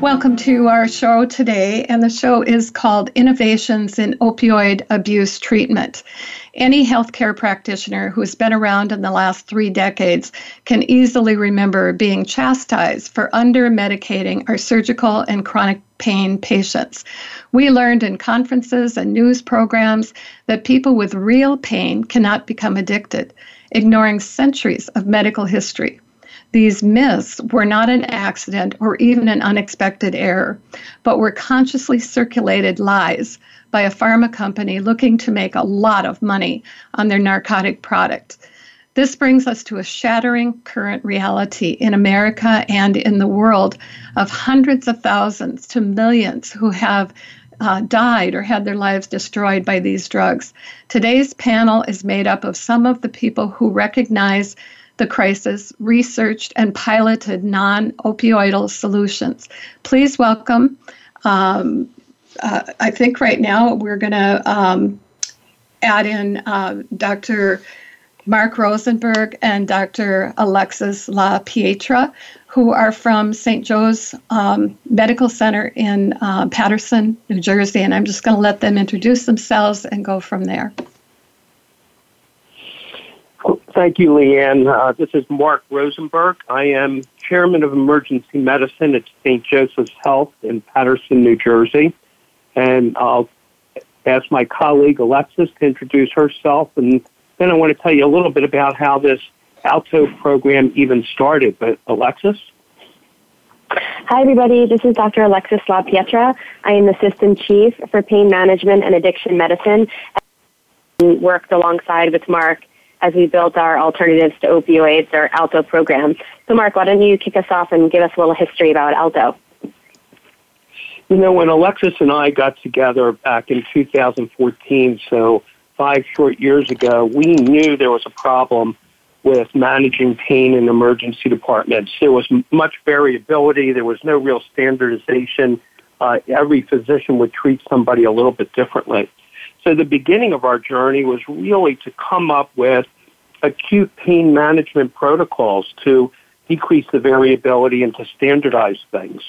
Welcome to our show today, and the show is called Innovations in Opioid Abuse Treatment. Any healthcare practitioner who has been around in the last three decades can easily remember being chastised for under medicating our surgical and chronic pain patients. We learned in conferences and news programs that people with real pain cannot become addicted, ignoring centuries of medical history. These myths were not an accident or even an unexpected error, but were consciously circulated lies by a pharma company looking to make a lot of money on their narcotic product. This brings us to a shattering current reality in America and in the world of hundreds of thousands to millions who have uh, died or had their lives destroyed by these drugs. Today's panel is made up of some of the people who recognize the crisis, researched and piloted non opioidal solutions. Please welcome, um, uh, I think right now we're going to um, add in uh, Dr. Mark Rosenberg and Dr. Alexis La Pietra, who are from St. Joe's um, Medical Center in uh, Paterson, New Jersey. And I'm just going to let them introduce themselves and go from there. Thank you, Leanne. Uh, this is Mark Rosenberg. I am chairman of emergency medicine at St. Joseph's Health in Paterson, New Jersey. And I'll ask my colleague Alexis to introduce herself. And then I want to tell you a little bit about how this ALTO program even started. But Alexis? Hi, everybody. This is Dr. Alexis La Pietra. I am Assistant Chief for Pain Management and Addiction Medicine. And worked alongside with Mark as we built our alternatives to opioids or ALTO program. So, Mark, why don't you kick us off and give us a little history about ALTO? You know, when Alexis and I got together back in 2014, so five short years ago, we knew there was a problem with managing pain in emergency departments. There was much variability, there was no real standardization. Uh, every physician would treat somebody a little bit differently. So the beginning of our journey was really to come up with acute pain management protocols to decrease the variability and to standardize things.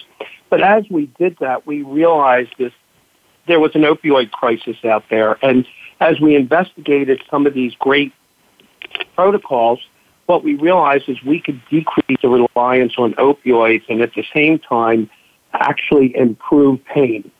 But as we did that, we realized this there was an opioid crisis out there. And as we investigated some of these great protocols, what we realized is we could decrease the reliance on opioids and at the same time actually improve pain.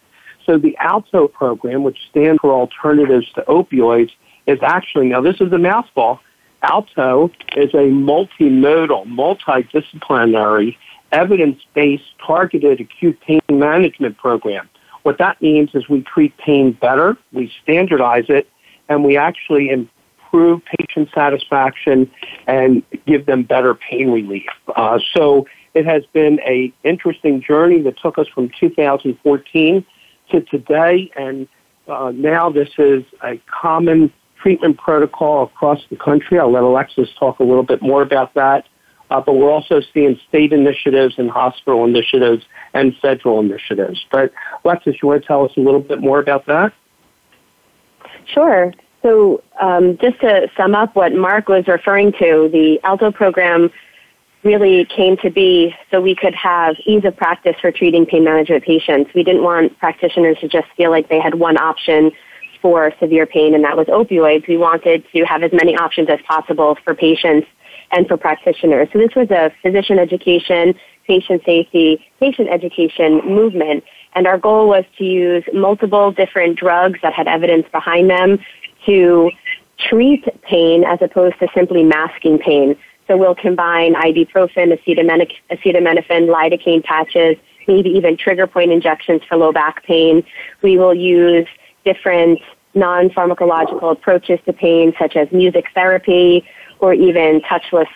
So the ALTO program, which stands for Alternatives to Opioids, is actually, now this is a mouthful, ALTO is a multimodal, multidisciplinary, evidence-based, targeted acute pain management program. What that means is we treat pain better, we standardize it, and we actually improve patient satisfaction and give them better pain relief. Uh, so it has been a interesting journey that took us from 2014 to today, and uh, now this is a common treatment protocol across the country. I'll let Alexis talk a little bit more about that. Uh, but we're also seeing state initiatives and hospital initiatives and federal initiatives. But Alexis, you want to tell us a little bit more about that? Sure. So, um, just to sum up what Mark was referring to, the ALTO program really came to be so we could have ease of practice for treating pain management patients. We didn't want practitioners to just feel like they had one option for severe pain, and that was opioids. We wanted to have as many options as possible for patients and for practitioners. So this was a physician education, patient safety, patient education movement. And our goal was to use multiple different drugs that had evidence behind them to treat pain as opposed to simply masking pain. So we'll combine ibuprofen, acetaminophen, lidocaine patches, maybe even trigger point injections for low back pain. We will use different non-pharmacological approaches to pain, such as music therapy or even touchless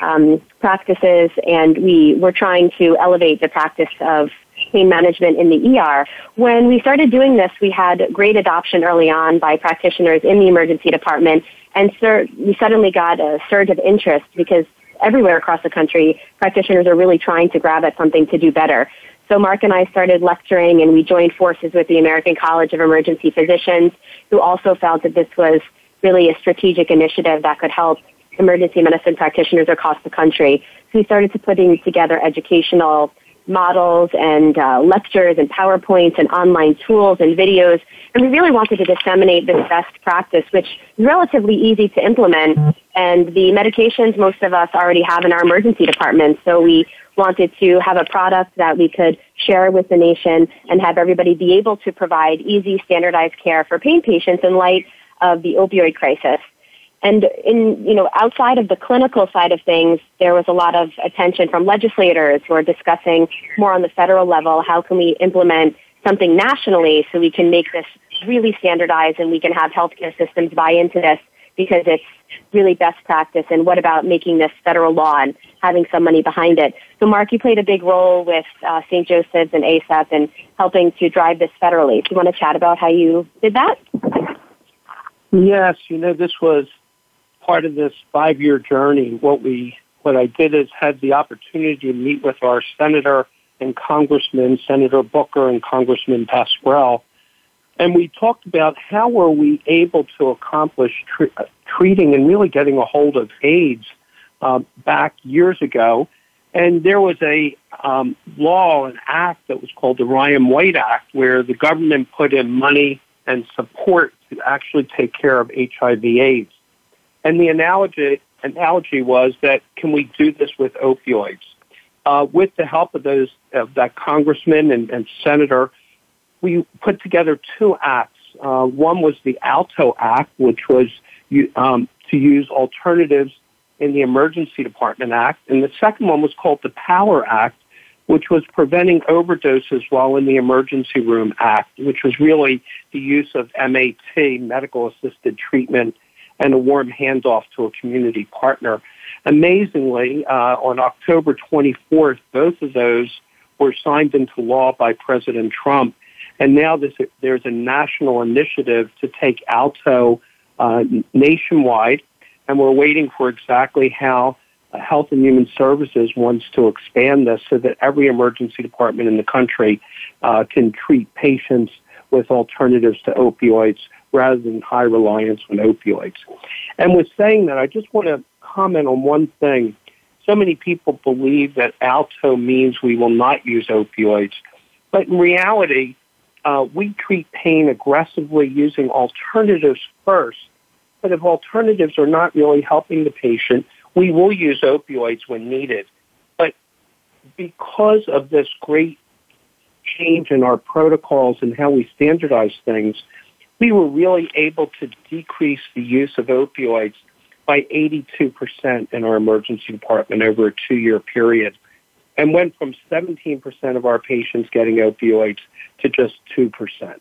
um, practices, and we were trying to elevate the practice of pain management in the ER. When we started doing this, we had great adoption early on by practitioners in the emergency department, and sur- we suddenly got a surge of interest because everywhere across the country, practitioners are really trying to grab at something to do better. So Mark and I started lecturing and we joined forces with the American College of Emergency Physicians, who also felt that this was really a strategic initiative that could help emergency medicine practitioners across the country. So we started to putting together educational models and uh, lectures and PowerPoints and online tools and videos. And we really wanted to disseminate this best practice, which is relatively easy to implement. And the medications most of us already have in our emergency department. So we wanted to have a product that we could share with the nation and have everybody be able to provide easy, standardized care for pain patients in light of the opioid crisis. And in, you know, outside of the clinical side of things, there was a lot of attention from legislators who are discussing more on the federal level, how can we implement something nationally so we can make this really standardized and we can have healthcare systems buy into this because it's really best practice and what about making this federal law and having some money behind it. So Mark, you played a big role with uh, St. Joseph's and ACEP and helping to drive this federally. Do you want to chat about how you did that? Yes, you know, this was part of this five year journey, what we what I did is had the opportunity to meet with our senator and congressman, Senator Booker and Congressman Pascrell, and we talked about how were we able to accomplish tre- uh, treating and really getting a hold of AIDS uh, back years ago. And there was a um, law, an act that was called the Ryan White Act, where the government put in money and support to actually take care of HIV/AIDS. And the analogy analogy was that can we do this with opioids? Uh, with the help of those of that congressman and, and senator, we put together two acts. Uh, one was the ALTO Act, which was um, to use alternatives in the Emergency Department Act, and the second one was called the Power Act, which was preventing overdoses while in the Emergency Room Act, which was really the use of MAT, medical assisted treatment, and a warm handoff to a community partner. Amazingly, uh, on October 24th, both of those were signed into law by President Trump. And now this, there's a national initiative to take ALTO uh, nationwide, and we're waiting for exactly how uh, Health and Human Services wants to expand this so that every emergency department in the country uh, can treat patients with alternatives to opioids rather than high reliance on opioids. And with saying that, I just want to comment on one thing. So many people believe that alto means we will not use opioids, but in reality, uh, we treat pain aggressively using alternatives first. But if alternatives are not really helping the patient, we will use opioids when needed. But because of this great change in our protocols and how we standardize things, we were really able to decrease the use of opioids by 82% in our emergency department over a two year period and went from 17% of our patients getting opioids to just 2%.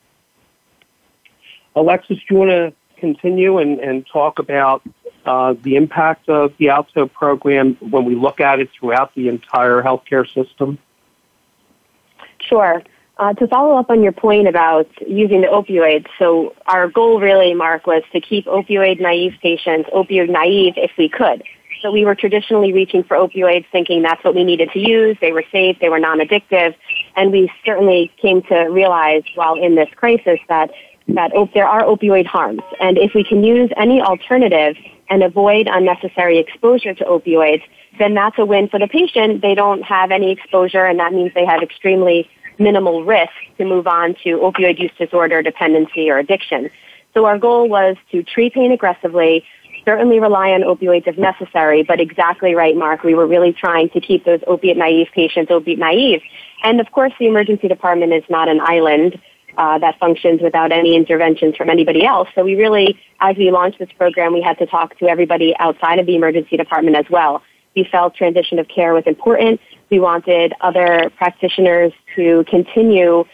Alexis, do you want to continue and, and talk about uh, the impact of the ALTO program when we look at it throughout the entire healthcare system? Sure. Uh, to follow up on your point about using the opioids, so our goal really, Mark, was to keep opioid naive patients opioid naive if we could. So we were traditionally reaching for opioids thinking that's what we needed to use. They were safe, they were non-addictive, and we certainly came to realize while in this crisis that that op- there are opioid harms. And if we can use any alternative and avoid unnecessary exposure to opioids, then that's a win for the patient. They don't have any exposure, and that means they have extremely minimal risk to move on to opioid use disorder, dependency, or addiction. So our goal was to treat pain aggressively, certainly rely on opioids if necessary, but exactly right, Mark. We were really trying to keep those opiate naive patients opiate naive. And of course, the emergency department is not an island. Uh, that functions without any interventions from anybody else. So we really, as we launched this program, we had to talk to everybody outside of the emergency department as well. We felt transition of care was important. We wanted other practitioners to continue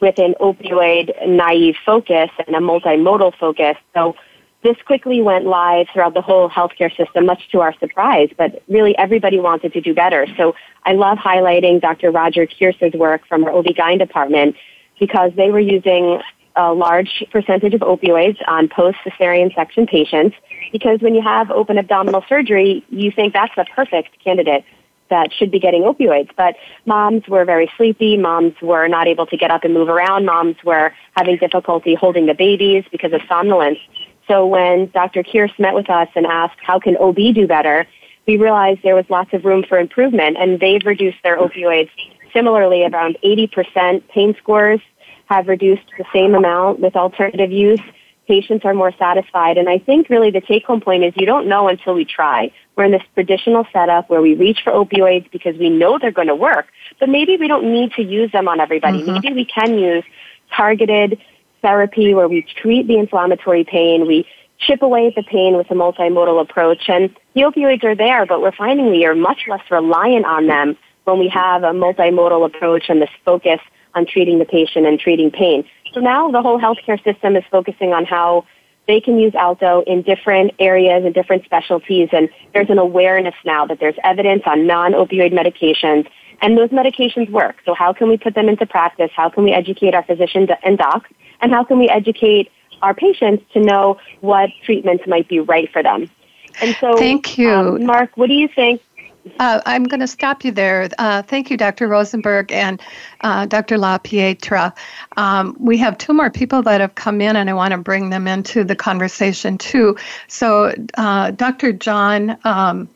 with an opioid naive focus and a multimodal focus. So this quickly went live throughout the whole healthcare system, much to our surprise, but really everybody wanted to do better. So I love highlighting Dr. Roger Kierce's work from our OB-GYN department because they were using a large percentage of opioids on post-cesarean section patients because when you have open abdominal surgery, you think that's the perfect candidate that should be getting opioids. But moms were very sleepy. Moms were not able to get up and move around. Moms were having difficulty holding the babies because of somnolence. So when Dr. Kierce met with us and asked, how can OB do better? We realized there was lots of room for improvement and they've reduced their opioids similarly around 80% pain scores have reduced the same amount with alternative use. Patients are more satisfied. And I think really the take home point is you don't know until we try. We're in this traditional setup where we reach for opioids because we know they're going to work, but maybe we don't need to use them on everybody. Mm-hmm. Maybe we can use targeted therapy where we treat the inflammatory pain, we chip away at the pain with a multimodal approach, and the opioids are there, but we're finding we are much less reliant on them when we have a multimodal approach and this focus on treating the patient and treating pain. So now the whole healthcare system is focusing on how they can use Alto in different areas and different specialties, and there's an awareness now that there's evidence on non-opioid medications, and those medications work. So how can we put them into practice? How can we educate our physicians and docs? And how can we educate our patients to know what treatments might be right for them? And so, thank you, um, Mark. What do you think? Uh, I'm going to stop you there. Uh, thank you, Dr. Rosenberg and uh, Dr. La Pietra. Um, we have two more people that have come in, and I want to bring them into the conversation too. So, uh, Dr. John um,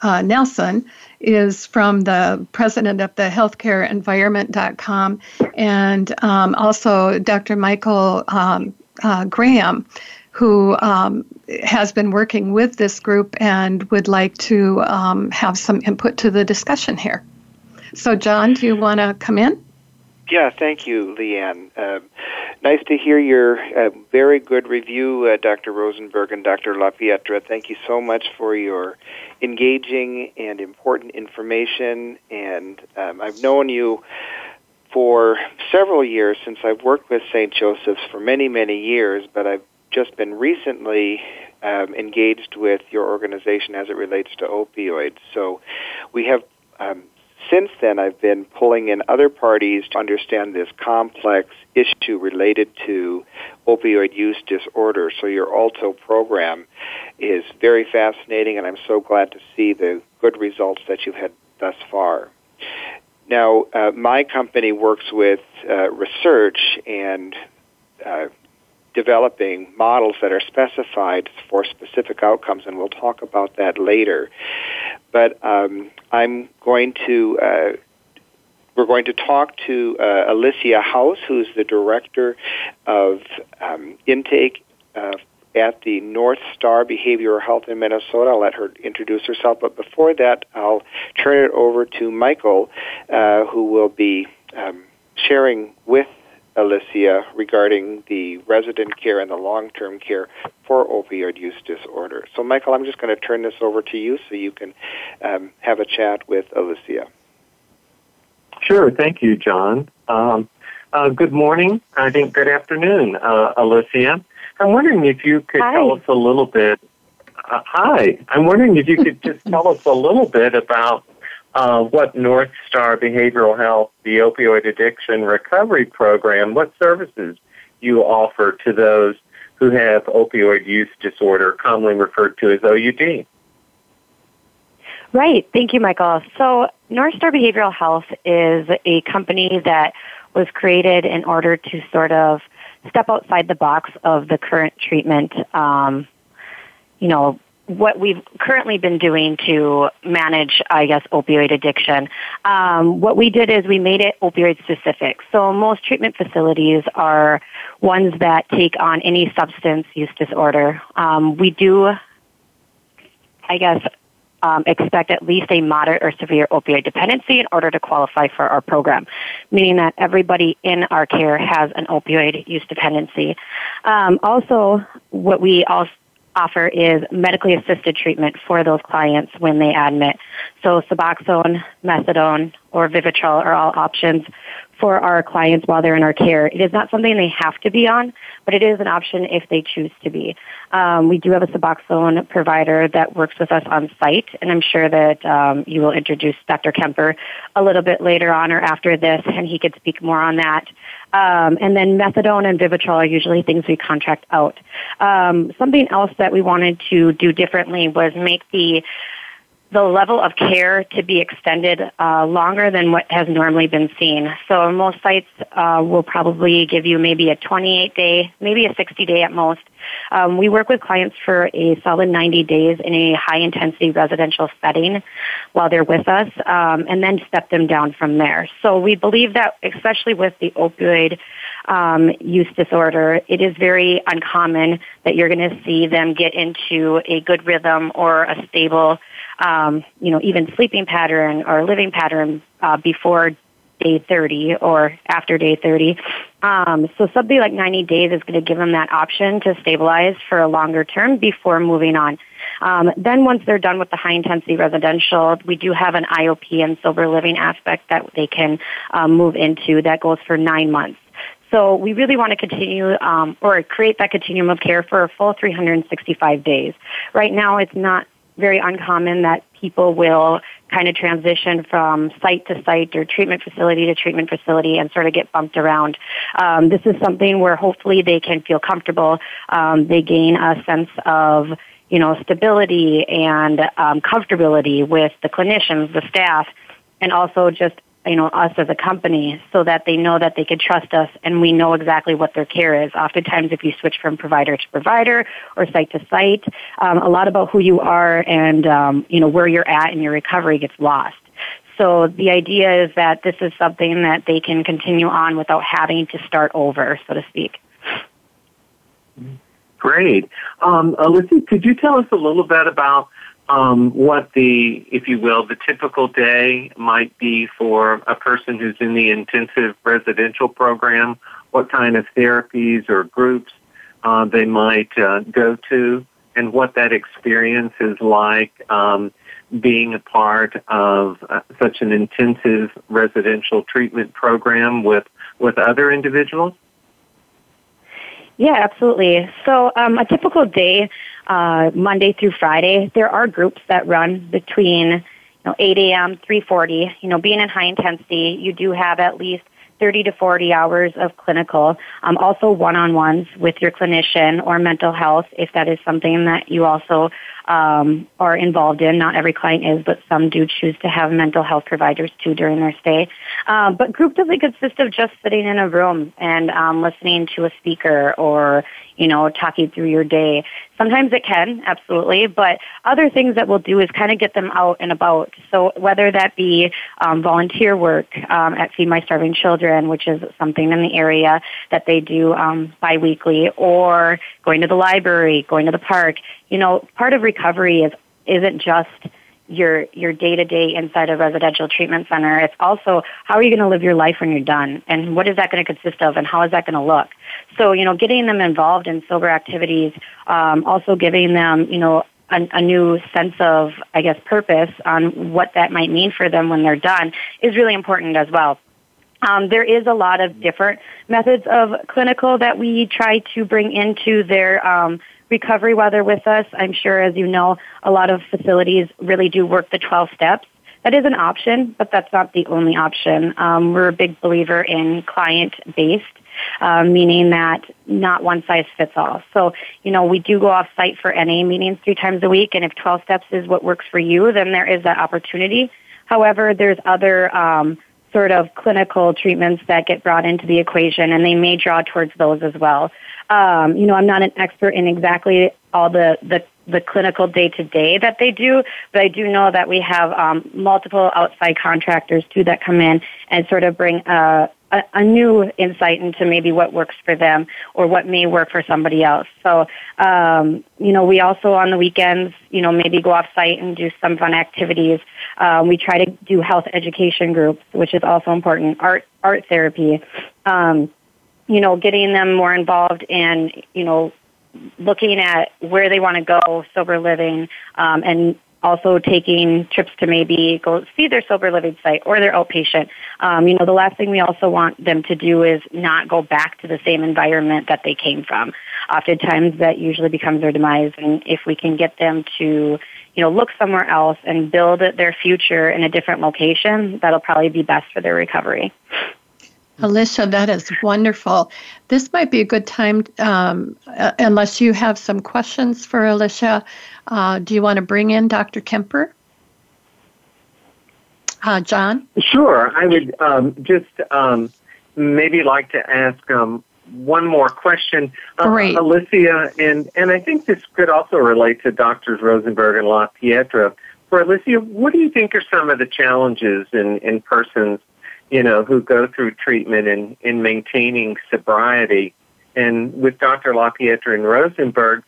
uh, Nelson is from the president of the healthcareenvironment.com, and um, also Dr. Michael um, uh, Graham who um, has been working with this group and would like to um, have some input to the discussion here. So, John, do you want to come in? Yeah, thank you, Leanne. Uh, nice to hear your uh, very good review, uh, Dr. Rosenberg and Dr. LaPietra. Thank you so much for your engaging and important information. And um, I've known you for several years since I've worked with St. Joseph's for many, many years, but I've just been recently um, engaged with your organization as it relates to opioids. So we have um, since then I've been pulling in other parties to understand this complex issue related to opioid use disorder. So your Alto program is very fascinating and I'm so glad to see the good results that you've had thus far. Now, uh, my company works with uh, research and uh, developing models that are specified for specific outcomes, and we'll talk about that later. But um, I'm going to. Uh, we're going to talk to uh, Alicia House, who's the director of um, intake uh, at the North Star Behavioral Health in Minnesota. I'll let her introduce herself, but before that, I'll turn it over to Michael, uh, who will be um, sharing with Alicia regarding the resident care and the long-term care for opioid use disorder. So, Michael, I'm just going to turn this over to you so you can um, have a chat with Alicia. Sure. Thank you, John. Um, uh, good morning. I think good afternoon, uh, Alicia. I'm wondering if you could hi. tell us a little bit. Uh, hi. I'm wondering if you could just tell us a little bit about uh, what North Star Behavioral Health, the opioid addiction recovery program, what services you offer to those who have opioid use disorder, commonly referred to as OUD. Right. Thank you, Michael. So, North Star Behavioral Health is a company that was created in order to sort of step outside the box of the current treatment, um, you know, what we've currently been doing to manage, I guess, opioid addiction. Um, what we did is we made it opioid specific. So most treatment facilities are ones that take on any substance use disorder. Um, we do, I guess, um, expect at least a moderate or severe opioid dependency in order to qualify for our program, meaning that everybody in our care has an opioid use dependency. Um, also, what we also offer is medically assisted treatment for those clients when they admit. So Suboxone, methadone, or Vivitrol are all options for our clients while they're in our care. It is not something they have to be on, but it is an option if they choose to be. Um, we do have a Suboxone provider that works with us on site, and I'm sure that um, you will introduce Dr. Kemper a little bit later on or after this, and he could speak more on that. Um, and then methadone and Vivitrol are usually things we contract out. Um, something else that we wanted to do differently was make the the level of care to be extended uh, longer than what has normally been seen. So most sites uh, will probably give you maybe a 28 day, maybe a 60 day at most. Um, we work with clients for a solid 90 days in a high intensity residential setting while they're with us, um, and then step them down from there. So we believe that, especially with the opioid um, use disorder, it is very uncommon that you're going to see them get into a good rhythm or a stable um, you know, even sleeping pattern or living pattern uh, before day 30 or after day 30. Um, so something like 90 days is going to give them that option to stabilize for a longer term before moving on. Um, then once they're done with the high intensity residential, we do have an IOP and sober living aspect that they can um, move into that goes for nine months. So we really want to continue um, or create that continuum of care for a full 365 days. Right now, it's not very uncommon that people will kind of transition from site to site or treatment facility to treatment facility and sort of get bumped around. Um, this is something where hopefully they can feel comfortable. Um, they gain a sense of you know stability and um, comfortability with the clinicians, the staff, and also just you know, us as a company so that they know that they can trust us and we know exactly what their care is. Oftentimes, if you switch from provider to provider or site to site, um, a lot about who you are and, um, you know, where you're at in your recovery gets lost. So the idea is that this is something that they can continue on without having to start over, so to speak. Great. Um, Alyssa, could you tell us a little bit about um, what the, if you will, the typical day might be for a person who's in the intensive residential program, what kind of therapies or groups uh, they might uh, go to, and what that experience is like um, being a part of uh, such an intensive residential treatment program with, with other individuals? Yeah, absolutely. So um, a typical day, uh, Monday through Friday, there are groups that run between you know 8 a.m. 3:40. You know, being in high intensity, you do have at least 30 to 40 hours of clinical. Um, also one-on-ones with your clinician or mental health, if that is something that you also um, are involved in. Not every client is, but some do choose to have mental health providers too during their stay. Uh, but group doesn't consist of just sitting in a room and um, listening to a speaker or you know, talking through your day. Sometimes it can, absolutely, but other things that we'll do is kind of get them out and about. So whether that be um, volunteer work um, at Feed My Starving Children, which is something in the area that they do um, biweekly, or going to the library, going to the park, you know, part of recovery is isn't just your your day to day inside a residential treatment center. It's also how are you going to live your life when you're done, and what is that going to consist of, and how is that going to look. So you know, getting them involved in sober activities, um, also giving them you know a, a, new sense of I guess purpose on what that might mean for them when they're done is really important as well. Um, there is a lot of different methods of clinical that we try to bring into their um, recovery while they're with us. I'm sure, as you know, a lot of facilities really do work the 12 steps. That is an option, but that's not the only option. Um, we're a big believer in client based, uh, meaning that not one size fits all. So, you know, we do go off site for NA meetings three times a week, and if 12 steps is what works for you, then there is that opportunity. However, there's other um, sort of clinical treatments that get brought into the equation, and they may draw towards those as well. Um, you know, I'm not an expert in exactly all the, the, the clinical day to day that they do, but I do know that we have um, multiple outside contractors too that come in and sort of bring a, a, a, new insight into maybe what works for them or what may work for somebody else. So, um, you know, we also on the weekends, you know, maybe go off site and do some fun activities. Um, we try to do health education groups, which is also important. Art art therapy. Um, you know, getting them more involved in, you know, looking at where they want to go, sober living, um, and also taking trips to maybe go see their sober living site or their outpatient. Um, you know, the last thing we also want them to do is not go back to the same environment that they came from. Oftentimes that usually becomes their demise and if we can get them to you know, look somewhere else and build their future in a different location, that'll probably be best for their recovery. Alicia, that is wonderful. This might be a good time, um, uh, unless you have some questions for Alicia. Uh, do you want to bring in Dr. Kemper? Uh, John? Sure. I would um, just um, maybe like to ask um, one more question. Uh, Great. Alicia, and, and I think this could also relate to Doctors Rosenberg and La Pietra. For Alicia, what do you think are some of the challenges in, in persons, you know, who go through treatment and in maintaining sobriety? And with Dr. LaPietra and Rosenberg,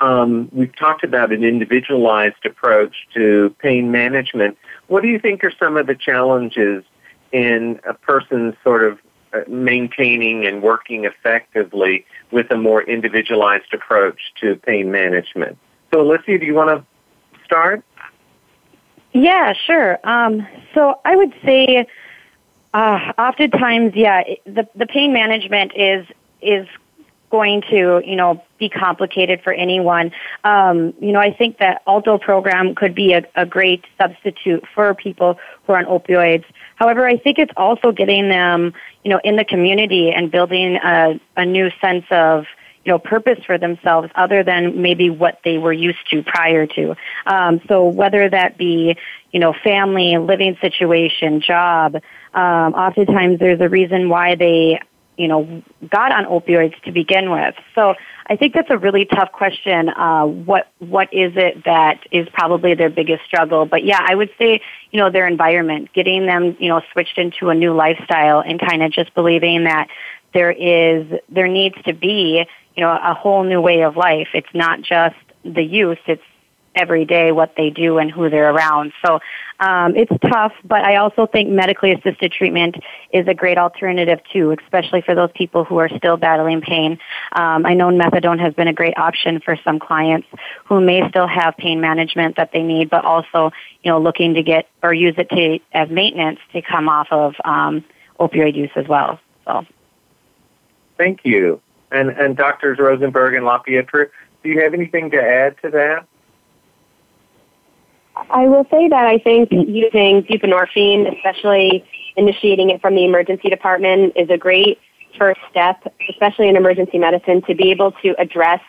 um, we've talked about an individualized approach to pain management. What do you think are some of the challenges in a person's sort of uh, maintaining and working effectively with a more individualized approach to pain management. So, Alicia, do you want to start? Yeah, sure. Um, so, I would say, uh, oftentimes, yeah, the the pain management is is going to, you know, be complicated for anyone. Um, you know, I think that Alto program could be a, a great substitute for people who are on opioids. However, I think it's also getting them, you know, in the community and building a, a new sense of, you know, purpose for themselves other than maybe what they were used to prior to. Um, so whether that be, you know, family, living situation, job, um, oftentimes there's a reason why they you know, got on opioids to begin with. So I think that's a really tough question. Uh, what what is it that is probably their biggest struggle? But yeah, I would say you know their environment, getting them you know switched into a new lifestyle, and kind of just believing that there is there needs to be you know a whole new way of life. It's not just the use; it's every day what they do and who they're around. So um, it's tough, but I also think medically assisted treatment is a great alternative too, especially for those people who are still battling pain. Um, I know methadone has been a great option for some clients who may still have pain management that they need, but also you know looking to get or use it to as maintenance to come off of um, opioid use as well. So. Thank you. And and doctors Rosenberg and LaPietra, do you have anything to add to that? I will say that I think using buprenorphine, especially initiating it from the emergency department, is a great first step, especially in emergency medicine, to be able to address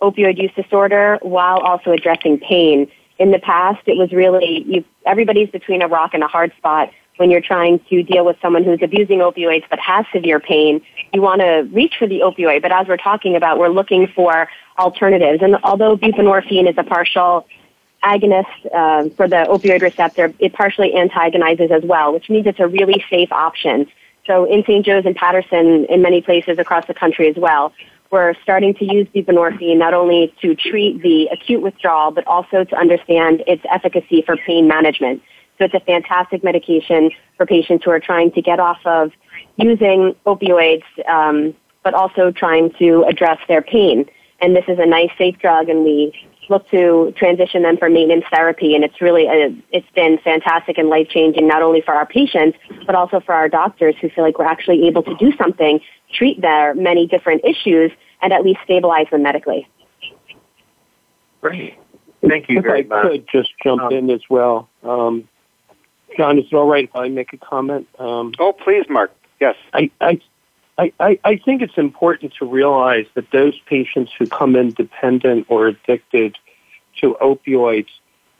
opioid use disorder while also addressing pain. In the past, it was really everybody's between a rock and a hard spot when you're trying to deal with someone who's abusing opioids but has severe pain. You want to reach for the opioid, but as we're talking about, we're looking for alternatives. And although buprenorphine is a partial agonist uh, for the opioid receptor, it partially antagonizes as well, which means it's a really safe option. So in St. Joe's and Paterson, in many places across the country as well, we're starting to use buprenorphine not only to treat the acute withdrawal, but also to understand its efficacy for pain management. So it's a fantastic medication for patients who are trying to get off of using opioids, um, but also trying to address their pain. And this is a nice, safe drug, and we look to transition them for maintenance therapy, and it's really a, it's been fantastic and life changing not only for our patients but also for our doctors who feel like we're actually able to do something, treat their many different issues, and at least stabilize them medically. Great. Thank you if very I much. I could just jump Um, in as well. Um, John, is it all right if I make a comment? Um, Oh, please, Mark. Yes. I, I, I, I think it's important to realize that those patients who come in dependent or addicted to opioids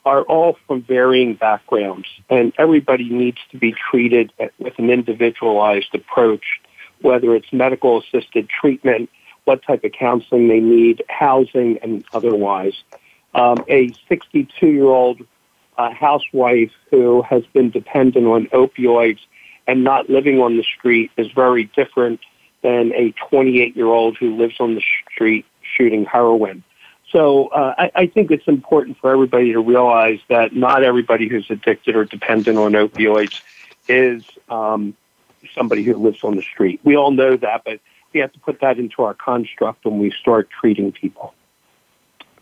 are all from varying backgrounds, and everybody needs to be treated with an individualized approach, whether it's medical assisted treatment, what type of counseling they need, housing, and otherwise. Um, a 62 year old uh, housewife who has been dependent on opioids and not living on the street is very different than a 28 year old who lives on the street shooting heroin. So uh, I, I think it's important for everybody to realize that not everybody who's addicted or dependent on opioids is um, somebody who lives on the street. We all know that, but we have to put that into our construct when we start treating people.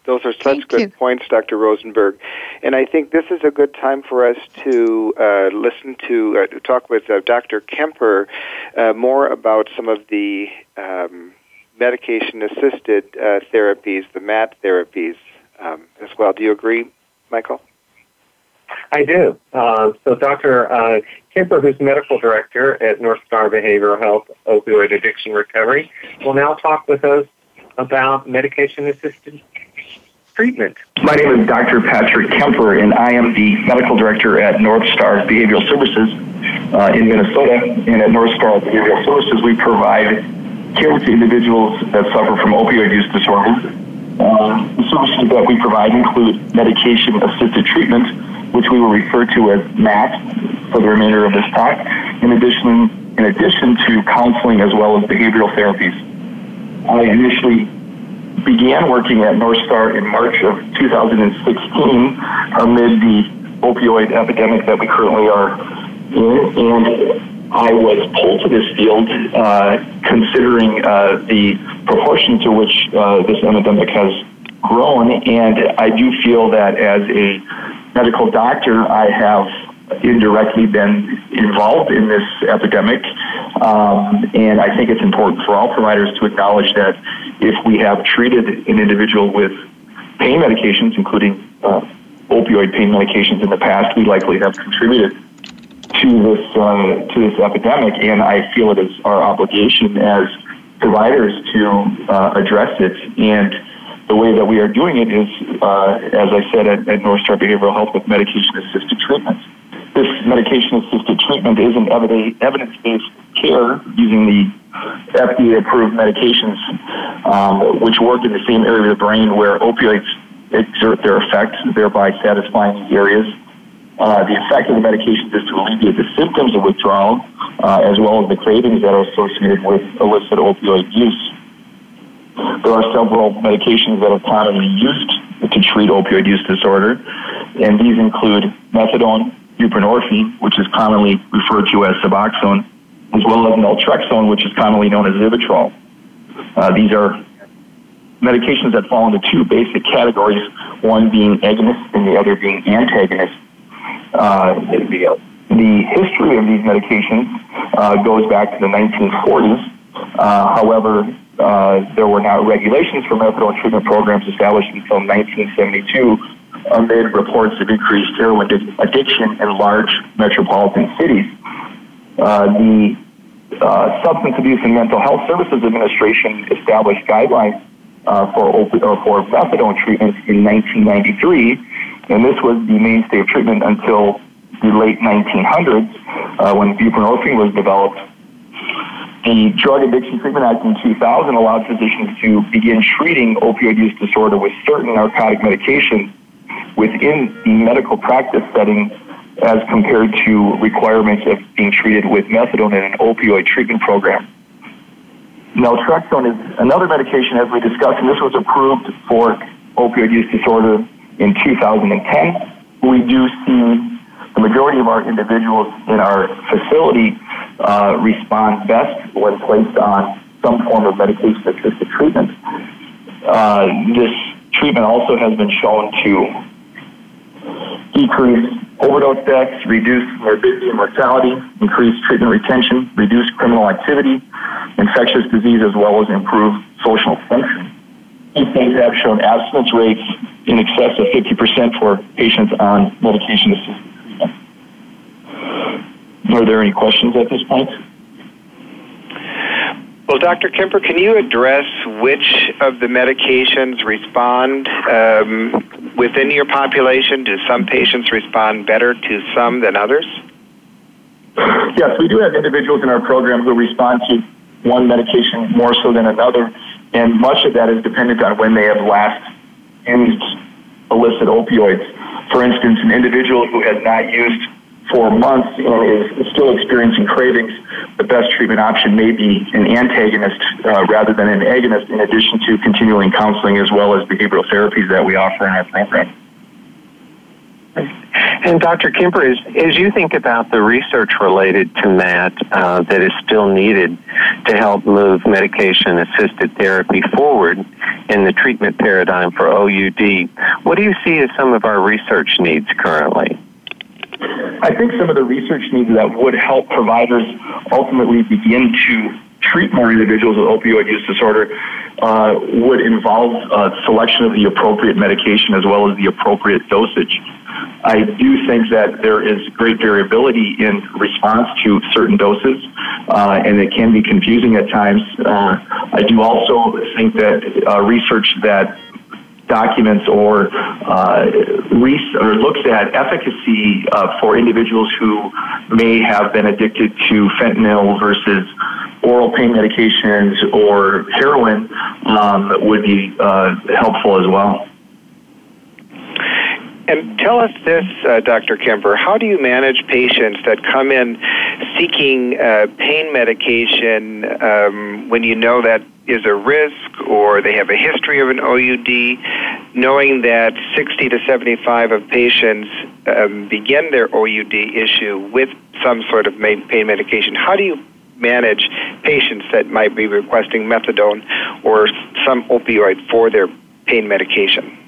Those are such Thank good you. points, Dr. Rosenberg. And I think this is a good time for us to uh, listen to, uh, to talk with uh, Dr. Kemper uh, more about some of the um, medication assisted uh, therapies, the MAT therapies um, as well. Do you agree, Michael? I do. Uh, so Dr. Uh, Kemper, who's medical director at North Star Behavioral Health Opioid Addiction Recovery, will now talk with us about medication-assisted treatment. My name is Dr. Patrick Kemper, and I am the medical director at North Star Behavioral Services uh, in Minnesota. And at North Star Behavioral Services, we provide care to individuals that suffer from opioid use disorder. Uh, the services that we provide include medication-assisted treatment, which we will refer to as MAT for the remainder of this talk. In addition, in addition to counseling as well as behavioral therapies. I initially began working at North Star in March of 2016 amid the opioid epidemic that we currently are in, and I was pulled to this field uh, considering uh, the proportion to which uh, this epidemic has grown, and I do feel that as a medical doctor, I have indirectly been involved in this epidemic. Um, and I think it's important for all providers to acknowledge that if we have treated an individual with pain medications, including uh, opioid pain medications in the past, we likely have contributed to this uh, to this epidemic. And I feel it is our obligation as providers to uh, address it. And the way that we are doing it is, uh, as I said at, at North Star Behavioral Health, with medication-assisted treatment. This medication-assisted treatment is an evidence-based care using the FDA-approved medications, um, which work in the same area of the brain where opioids exert their effect, thereby satisfying these areas. Uh, the effect of the medications is to alleviate the symptoms of withdrawal, uh, as well as the cravings that are associated with illicit opioid use. There are several medications that are commonly used to treat opioid use disorder, and these include methadone, buprenorphine, which is commonly referred to as Suboxone, as well as naltrexone, which is commonly known as Vivitrol. Uh, these are medications that fall into two basic categories, one being agonist and the other being antagonist. Uh, the, history of these medications uh, goes back to the 1940s. Uh, however, uh, there were not regulations for methadone treatment programs established until 1972 amid reports of increased heroin addiction in large metropolitan cities. Uh, the uh, Substance Abuse and Mental Health Services Administration established guidelines uh, for opi- or for methadone treatment in 1993, and this was the mainstay of treatment until the late 1900s uh, when buprenorphine was developed. The Drug Addiction Treatment Act in 2000 allowed physicians to begin treating opioid use disorder with certain narcotic medications within the medical practice setting as compared to requirements of being treated with methadone in an opioid treatment program. Naltrexone is another medication, as we discussed, and this was approved for opioid use disorder in 2010. We do see the majority of our individuals in our facility uh, respond best when placed on some form of medication-assisted treatment. Uh, this treatment also has been shown to decrease overdose deaths, reduce morbidity and mortality, increase treatment retention, reduce criminal activity, infectious disease, as well as improve social function. These things have shown abstinence rates in excess of 50% for patients on medication-assisted treatment. Are there any questions at this point? Well, Dr. Kemper, can you address which of the medications respond um, within your population? Do some patients respond better to some than others? Yes, we do have individuals in our program who respond to one medication more so than another, and much of that is dependent on when they have last used illicit opioids. For instance, an individual who has not used for months and is still experiencing cravings, the best treatment option may be an antagonist uh, rather than an agonist, in addition to continuing counseling as well as behavioral therapies that we offer in our program. And Dr. Kemper, as, as you think about the research related to MAT uh, that is still needed, to help move medication assisted therapy forward in the treatment paradigm for OUD. What do you see as some of our research needs currently? I think some of the research needs that would help providers ultimately begin to treat more individuals with opioid use disorder uh, would involve uh, selection of the appropriate medication as well as the appropriate dosage. I do think that there is great variability in response to certain doses, uh, and it can be confusing at times. Uh, I do also think that uh, research that documents or uh, or looks at efficacy uh, for individuals who may have been addicted to fentanyl versus oral pain medications or heroin um, would be uh, helpful as well. And tell us this, uh, Dr. Kemper, how do you manage patients that come in seeking uh, pain medication um, when you know that is a risk or they have a history of an OUD, knowing that 60 to 75 of patients um, begin their OUD issue with some sort of pain medication? How do you manage patients that might be requesting methadone or some opioid for their pain medication?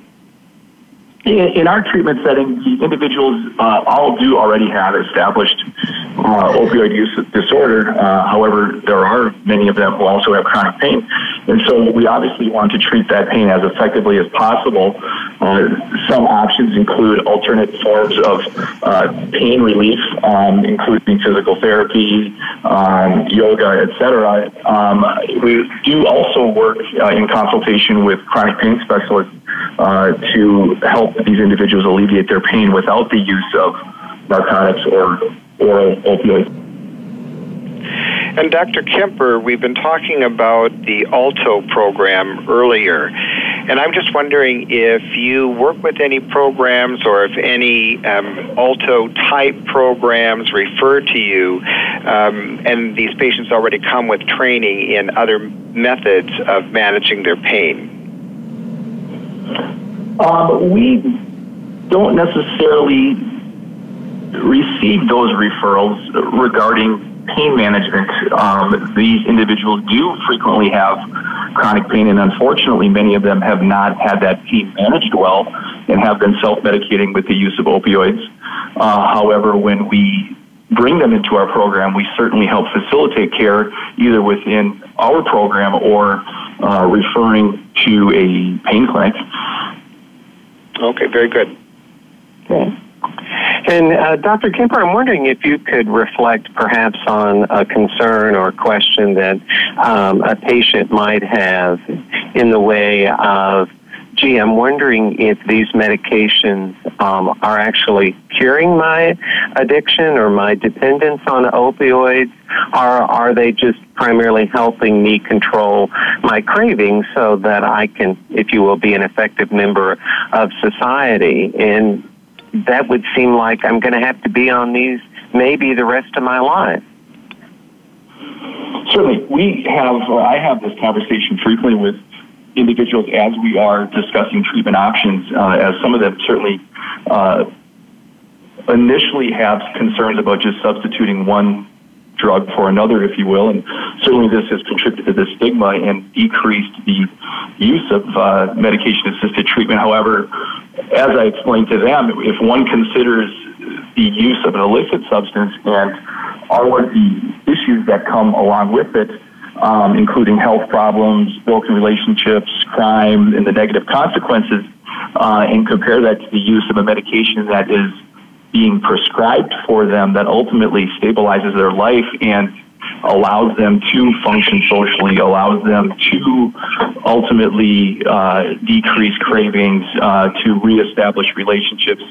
In, our treatment setting, the individuals uh, all do already have established uh, opioid use disorder. Uh, however, there are many of them who also have chronic pain. And so we obviously want to treat that pain as effectively as possible. Uh, some options include alternate forms of uh, pain relief, um, including physical therapy, um, yoga, etc. Um, we do also work uh, in consultation with chronic pain specialists to help help these individuals alleviate their pain without the use of narcotics or oral opioids. And Dr. Kemper, we've been talking about the ALTO program earlier. And I'm just wondering if you work with any programs or if any um, ALTO type programs refer to you, um, and these patients already come with training in other methods of managing their pain. Um, we don't necessarily receive those referrals regarding pain management. Um, these individuals do frequently have chronic pain, and unfortunately, many of them have not had that pain managed well and have been self medicating with the use of opioids. Uh, however, when we bring them into our program, we certainly help facilitate care either within our program or uh, referring to a pain clinic. Okay, very good. Okay. And uh, Dr. Kemper, I'm wondering if you could reflect perhaps on a concern or question that um, a patient might have in the way of gee, I'm wondering if these medications um, are actually curing my addiction or my dependence on opioids, or are they just primarily helping me control my cravings so that I can, if you will, be an effective member of society? And that would seem like I'm going to have to be on these maybe the rest of my life. Certainly, we have. Uh, I have this conversation frequently with individuals as we are discussing treatment options, uh, as some of them certainly uh, initially have concerns about just substituting one drug for another, if you will, and certainly this has contributed to the stigma and decreased the use of uh, medication-assisted treatment. However, as I explained to them, if one considers the use of an illicit substance and all of the issues that come along with it, um, including health problems, broken relationships, crime, and the negative consequences, uh, and compare that to the use of a medication that is being prescribed for them that ultimately stabilizes their life and allows them to function socially, allows them to ultimately uh, decrease cravings, uh, to reestablish relationships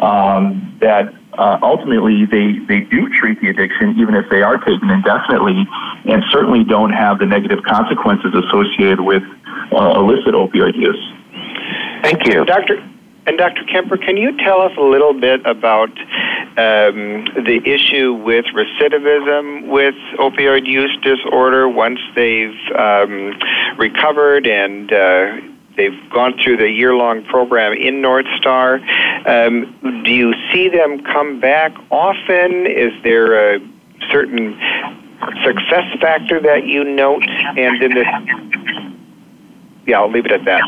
um, that uh, ultimately they, they do treat the addiction even if they are taken indefinitely and certainly don't have the negative consequences associated with uh, illicit opioid use. Thank you. Doctor, and Dr. Kemper, can you tell us a little bit about um, the issue with recidivism with opioid use disorder once they've um, recovered and uh, they've gone through the year long program in North Star? Um, do you see them come back often? Is there a certain success factor that you note? And in the yeah, I'll leave it at that.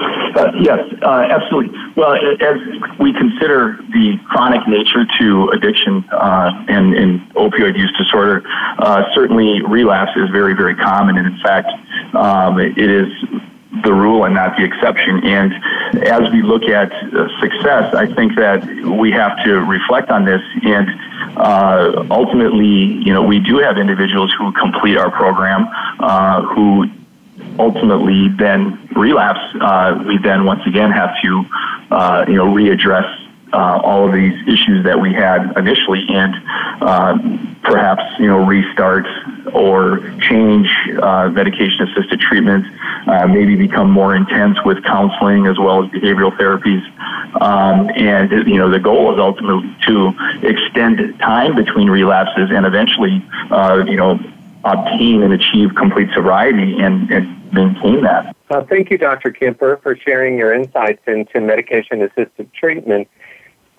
Uh, yes, uh, absolutely. Well, as we consider the chronic nature to addiction uh, and, and, opioid use disorder, uh, certainly relapse is very, very common. And in fact, um, it is the rule and not the exception. And as we look at uh, success, I think that we have to reflect on this. And uh, ultimately, you know, we do have individuals who complete our program who ultimately then relapse, uh, we then once again have to, uh, you know, readdress uh, all of these issues that we had initially and uh, perhaps, you know, restart or change uh, medication assisted treatment, uh, maybe become more intense with counseling as well as behavioral therapies. Um, and, you know, the goal is ultimately to extend time between relapses and eventually, you know, obtain and achieve complete sobriety and, and maintain that. Uh, thank you, Dr. Kemper, for sharing your insights into medication assisted treatment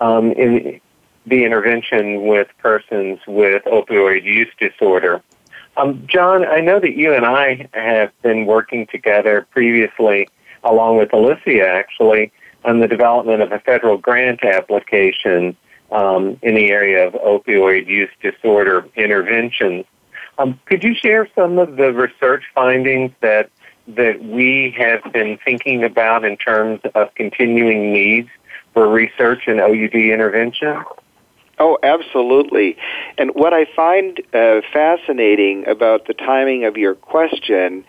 um, in the intervention with persons with opioid use disorder. Um, John, I know that you and I have been working together previously, along with Alicia actually, on the development of a federal grant application um, in the area of opioid use disorder interventions. Um, could you share some of the research findings that that we have been thinking about in terms of continuing needs for research and OUD intervention? Oh, absolutely. And what I find uh, fascinating about the timing of your question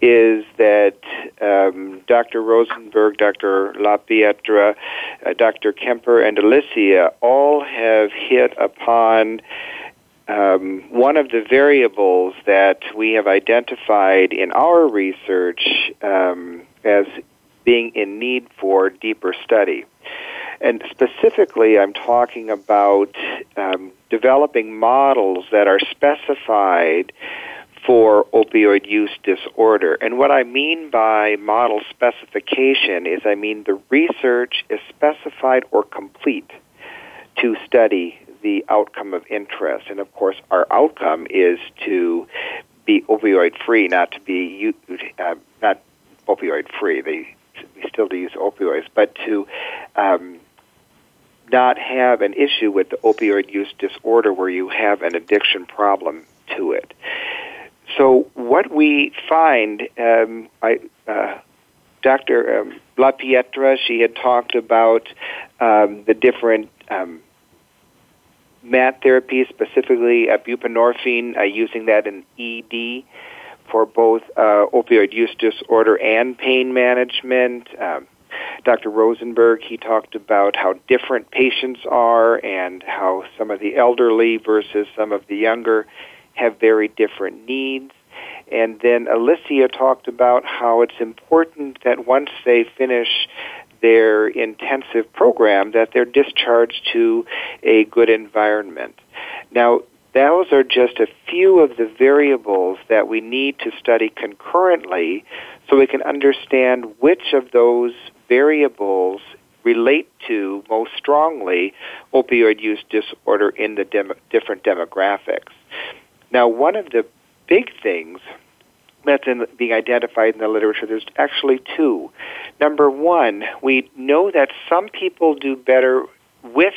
is that um, Dr. Rosenberg, Dr. LaPietra, uh, Dr. Kemper, and Alicia all have hit upon um, one of the variables that we have identified in our research um, as being in need for deeper study. And specifically, I'm talking about um, developing models that are specified for opioid use disorder. And what I mean by model specification is I mean the research is specified or complete to study the outcome of interest. And of course, our outcome is to be opioid free, not to be uh, not opioid free. They we still do use opioids, but to um, not have an issue with the opioid use disorder where you have an addiction problem to it. So what we find, um, I, uh, Dr. Um, LaPietra, she had talked about um, the different um, MAT therapy, specifically uh, buprenorphine, uh, using that in ED for both uh, opioid use disorder and pain management. Um, Dr. Rosenberg, he talked about how different patients are and how some of the elderly versus some of the younger have very different needs. And then Alicia talked about how it's important that once they finish their intensive program that they're discharged to a good environment. Now, those are just a few of the variables that we need to study concurrently so we can understand which of those variables relate to most strongly opioid use disorder in the dem- different demographics. Now, one of the big things that's in, being identified in the literature, there's actually two. Number one, we know that some people do better with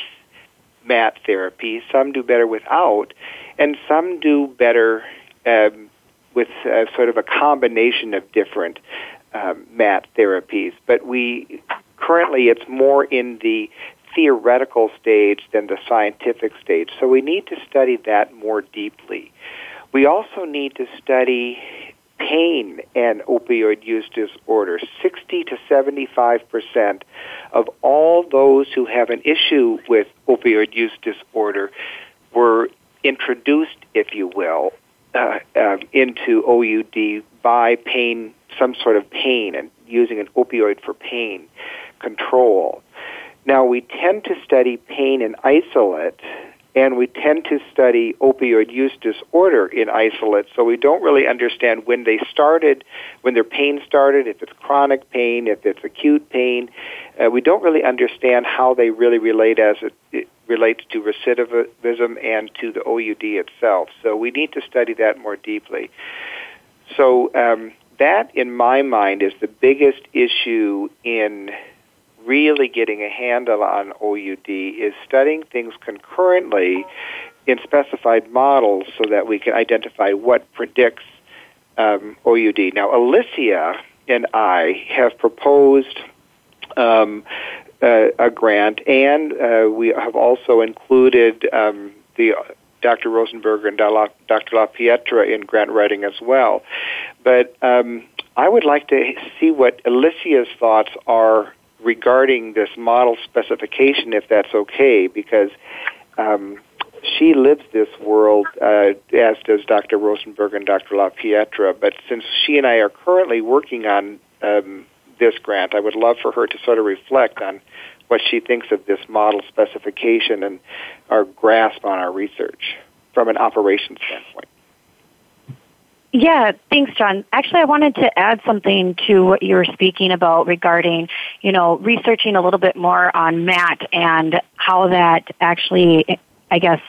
MAT therapy, some do better without, and some do better um, with uh, sort of a combination of different um, MAT therapies. But we currently it's more in the theoretical stage than the scientific stage. So we need to study that more deeply. We also need to study pain and opioid use disorder. 60 to 75 percent of all those who have an issue with opioid use disorder were introduced, if you will, uh, uh, into OUD by pain, some sort of pain, and using an opioid for pain control. Now, we tend to study pain in isolate and we tend to study opioid use disorder in isolate, so we don't really understand when they started, when their pain started, if it's chronic pain, if it's acute pain. Uh, we don't really understand how they really relate as it, it relates to recidivism and to the OUD itself. So we need to study that more deeply. So um, that, in my mind, is the biggest issue in really getting a handle on OUD is studying things concurrently in specified models so that we can identify what predicts um, OUD. Now, Alicia and I have proposed um, uh, a grant, and uh, we have also included um, the Dr. Rosenberg and Dr. LaPietra in grant writing as well. But um, I would like to see what Alicia's thoughts are regarding this model specification, if that's okay, because um, she lives this world, uh, as does Dr. Rosenberg and Dr. LaPietra. But since she and I are currently working on um, this grant, I would love for her to sort of reflect on what she thinks of this model specification and our grasp on our research from an operations standpoint. Yeah, thanks, John. Actually, I wanted to add something to what you were speaking about regarding, you know, researching a little bit more on MAT and how that actually, I guess,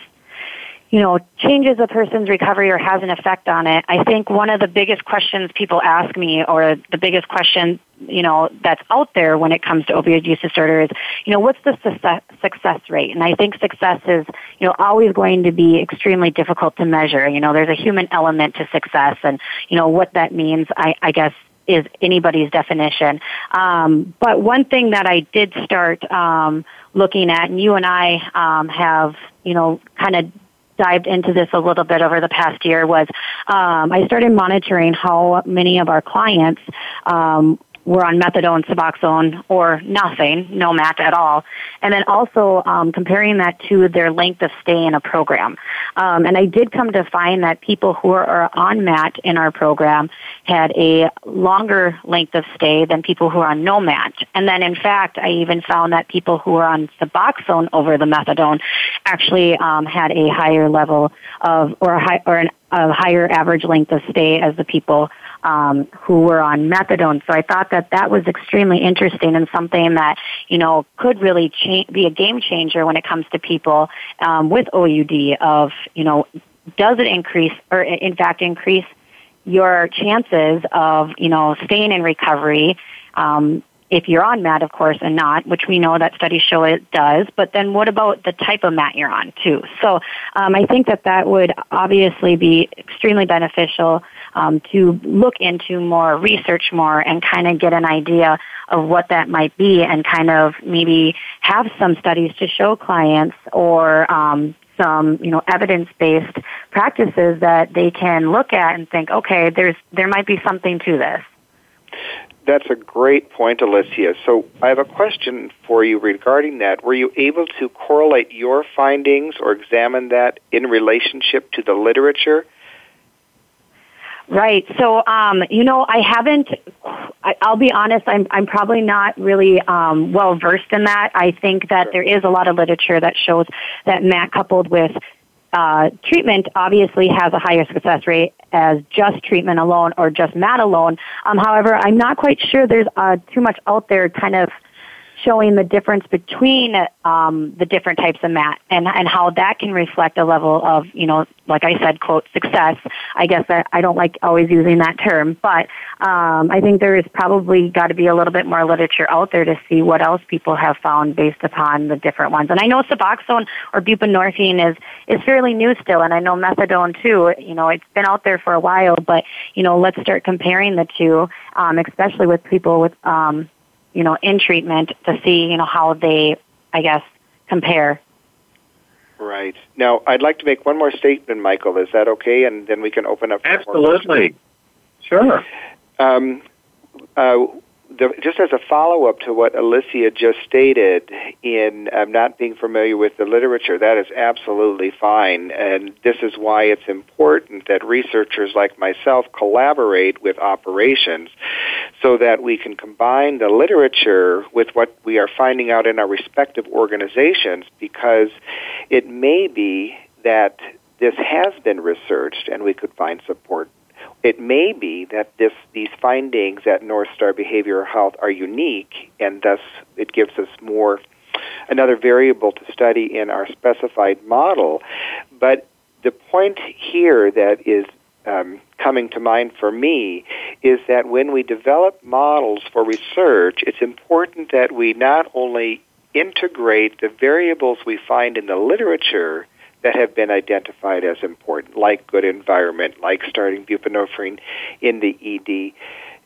you know, changes a person's recovery or has an effect on it, I think one of the biggest questions people ask me or the biggest question, you know, that's out there when it comes to opioid use disorder is, you know, what's the success, success rate? And I think success is, you know, always going to be extremely difficult to measure. You know, there's a human element to success and, you know, what that means, I, I guess, is anybody's definition. Um, but one thing that I did start um, looking at, and you and I um, have, you know, kind of dived into this a little bit over the past year was um, I started monitoring how many of our clients um, were on methadone, Suboxone, or nothing, no MAT at all, and then also um, comparing that to their length of stay in a program. Um, and I did come to find that people who are on MAT in our program had a longer length of stay than people who are on no MAT. And then, in fact, I even found that people who are on Suboxone over the methadone actually um, had a higher level of, or a, high, or an, a higher average length of stay as the people um, who were on methadone. So I thought that that was extremely interesting and something that you know could really cha- be a game changer when it comes to people um, with OUD. Of you know, does it increase or in fact increase your chances of you know staying in recovery? Um, if you're on MAT, of course, and not, which we know that studies show it does, but then what about the type of MAT you're on, too? So um, I think that that would obviously be extremely beneficial um, to look into more, research more, and kind of get an idea of what that might be and kind of maybe have some studies to show clients or um, some you know evidence based practices that they can look at and think okay there's there might be something to this that's a great point, Alicia. So I have a question for you regarding that. Were you able to correlate your findings or examine that in relationship to the literature? Right. So, um, you know, I haven't. I, will be honest. I'm I'm probably not really um, well versed in that. I think that there is a lot of literature that shows that MAT coupled with uh, treatment obviously has a higher success rate as just treatment alone or just MAT alone. Um, however, I'm not quite sure there's uh, too much out there kind of showing the difference between um, the different types of MAT and, and how that can reflect a level of, you know, like I said, quote, success. I guess that I don't like always using that term, but um, I think there is probably got to be a little bit more literature out there to see what else people have found based upon the different ones. And I know Suboxone or buprenorphine is, is fairly new still, and I know methadone too. You know, it's been out there for a while, but, you know, let's start comparing the two, um, especially with people with, um, you know, in treatment to see, you know, how they, I guess, compare. Right. Now, I'd like to make one more statement, Michael. Is that okay? And then we can open up. Absolutely. Sure. Um, uh, the, just as a follow up to what Alicia just stated in um, not being familiar with the literature, that is absolutely fine. And this is why it's important that researchers like myself collaborate with operations so that we can combine the literature with what we are finding out in our respective organizations because it may be that this has been researched and we could find support. It may be that this, these findings at North Star Behavioral Health are unique, and thus it gives us more another variable to study in our specified model. But the point here that is um, coming to mind for me is that when we develop models for research, it's important that we not only integrate the variables we find in the literature that have been identified as important, like good environment, like starting buprenorphine in the ED,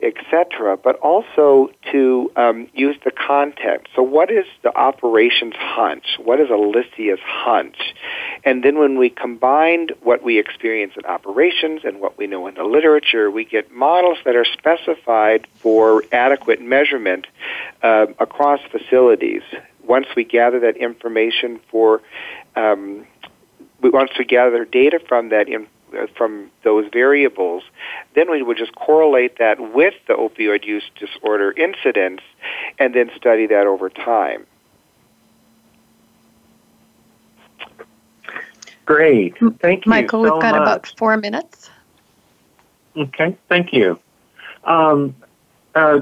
etc., but also to um, use the context. So, what is the operations hunch? What is Alicia's hunch? And then when we combine what we experience in operations and what we know in the literature, we get models that are specified for adequate measurement uh, across facilities. Once we gather that information for um, once we gather data from that in, uh, from those variables, then we would just correlate that with the opioid use disorder incidence and then study that over time. Great. Thank you. Michael, so we've got much. about four minutes. Okay, thank you. Um, uh,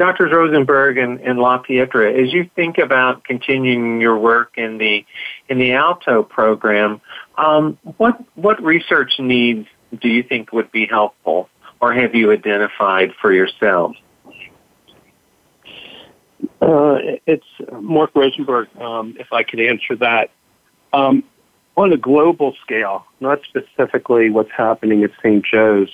Drs. Rosenberg and, and LaPietra, as you think about continuing your work in the in the ALTO program, um, what what research needs do you think would be helpful, or have you identified for yourselves? Uh, it's Mark Rosenberg, um, if I could answer that. Um, on a global scale, not specifically what's happening at St. Joe's,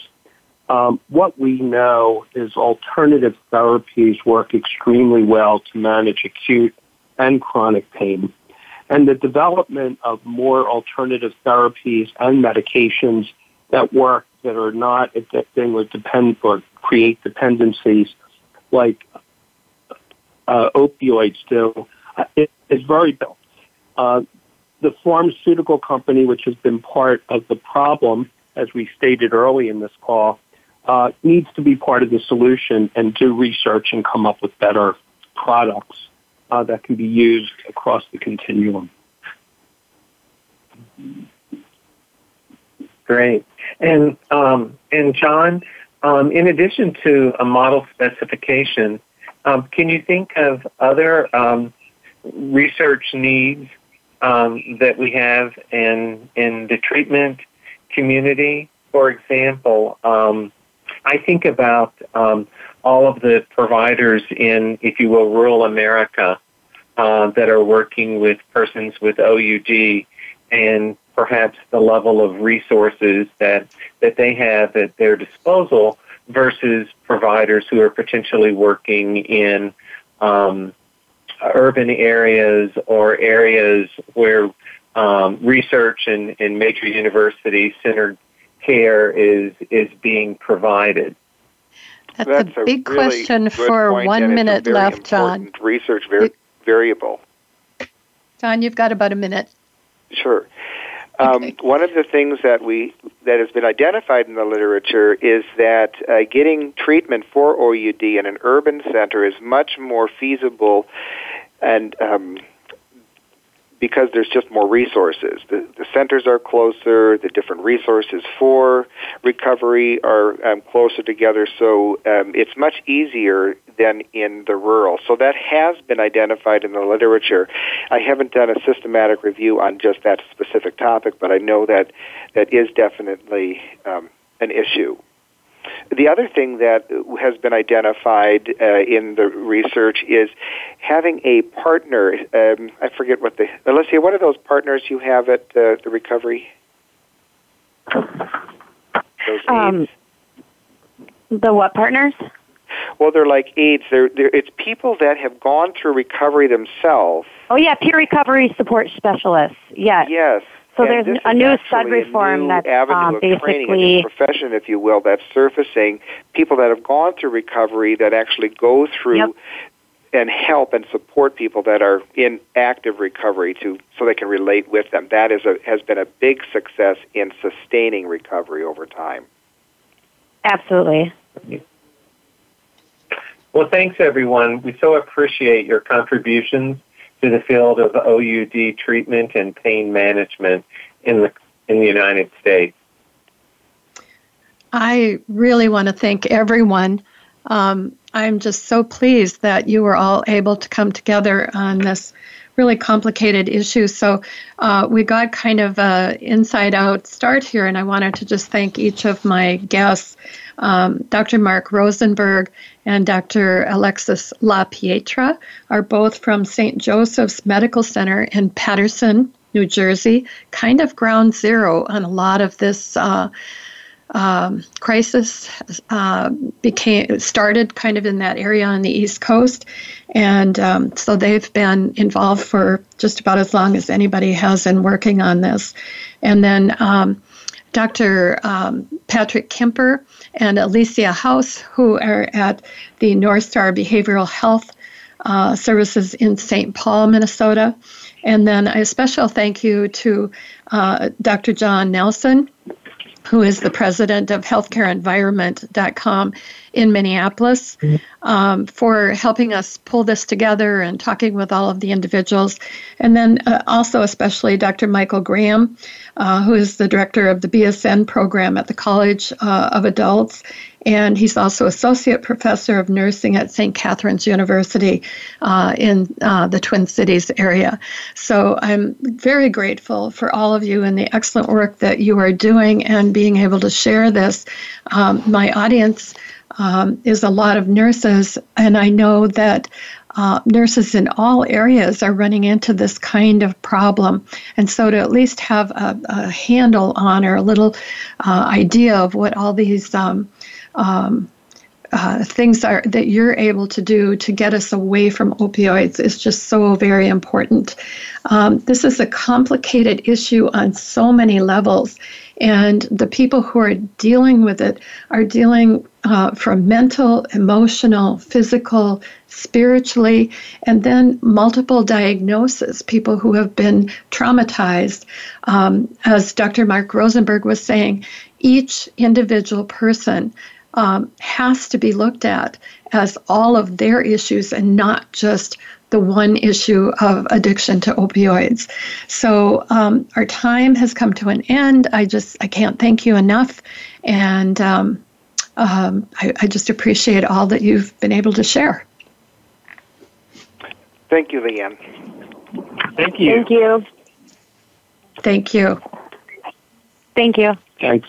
um, what we know is alternative therapies work extremely well to manage acute and chronic pain. And the development of more alternative therapies and medications that work that are not addicting or depend or create dependencies like uh, opioids do uh, is very built. Uh, the pharmaceutical company, which has been part of the problem, as we stated early in this call, uh, needs to be part of the solution and do research and come up with better products uh, that can be used across the continuum. Great. And um, and John, um, in addition to a model specification, um, can you think of other um, research needs um, that we have in in the treatment community? For example, um, I think about um, all of the providers in, if you will, rural America uh, that are working with persons with OUD and perhaps the level of resources that, that they have at their disposal versus providers who are potentially working in um, urban areas or areas where um, research and, and major university centered care is is being provided. That's, That's a big really question for point, one and it's a minute very left, John. Research var- variable. John, you've got about a minute. Sure. Um, Okay. One of the things that we that has been identified in the literature is that uh, getting treatment for OUD in an urban center is much more feasible, and um, because there's just more resources. The, the centers are closer. The different resources for recovery are um, closer together. So um, it's much easier than in the rural. So that has been identified in the literature. I haven't done a systematic review on just that specific topic, but I know that that is definitely um, an issue. The other thing that has been identified uh, in the research is having a partner. Um, I forget what the Alicia. What are those partners you have at uh, the recovery? Those Um. The what partners? Well, they're like aides. They're, they're it's people that have gone through recovery themselves. Oh yeah, peer recovery support specialists. Yes. Yes. So And there's a new actually stud reform new that's, avenue um, of training, a new basically- profession, if you will, that's surfacing. People that have gone through recovery that actually go through Yep. and help and support people that are in active recovery to so they can relate with them. That is a has been a big success in sustaining recovery over time. Absolutely. Well, thanks everyone. We so appreciate your contributions to the field of OUD treatment and pain management in the in the United States. I really want to thank everyone. Um, I'm just so pleased that you were all able to come together on this really complicated issue. So uh, we got kind of a inside out start here, and I wanted to just thank each of my guests, um, Dr. Mark Rosenberg and Dr. Alexis La Pietra, are both from St. Joseph's Medical Center in Paterson, New Jersey, kind of ground zero on a lot of this. Uh, um, crisis uh, became started kind of in that area on the East Coast, and um, so they've been involved for just about as long as anybody has in working on this. And then um, Dr. Um, Patrick Kemper and Alicia House, who are at the North Star Behavioral Health uh, Services in St. Paul, Minnesota. And then a special thank you to uh, Dr. John Nelson who is the president of healthcareenvironment.com in Minneapolis, um, for helping us pull this together and talking with all of the individuals. And then uh, also, especially Dr. Michael Graham, uh, who is the director of the BSN program at the College uh, of Adults and he's also associate professor of nursing at St. Catherine's University uh, in uh, the Twin Cities area. So I'm very grateful for all of you and the excellent work that you are doing and being able to share this. Um, my audience um, is a lot of nurses, and I know that. Uh, nurses in all areas are running into this kind of problem. And so, to at least have a, a handle on or a little uh, idea of what all these um, um, uh, things are that you're able to do to get us away from opioids is just so very important. Um, this is a complicated issue on so many levels, and the people who are dealing with it are dealing uh, from mental, emotional, physical, spiritually, and then multiple diagnoses. People who have been traumatized, um, as Dr. Mark Rosenberg was saying, each individual person um, has to be looked at as all of their issues and not just the one issue of addiction to opioids. So um, our time has come to an end. I just I can't thank you enough, and um, um I, I just appreciate all that you've been able to share. Thank you, Leanne. Thank you. Thank you. Thank you. Thank you. Thanks.